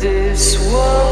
this world.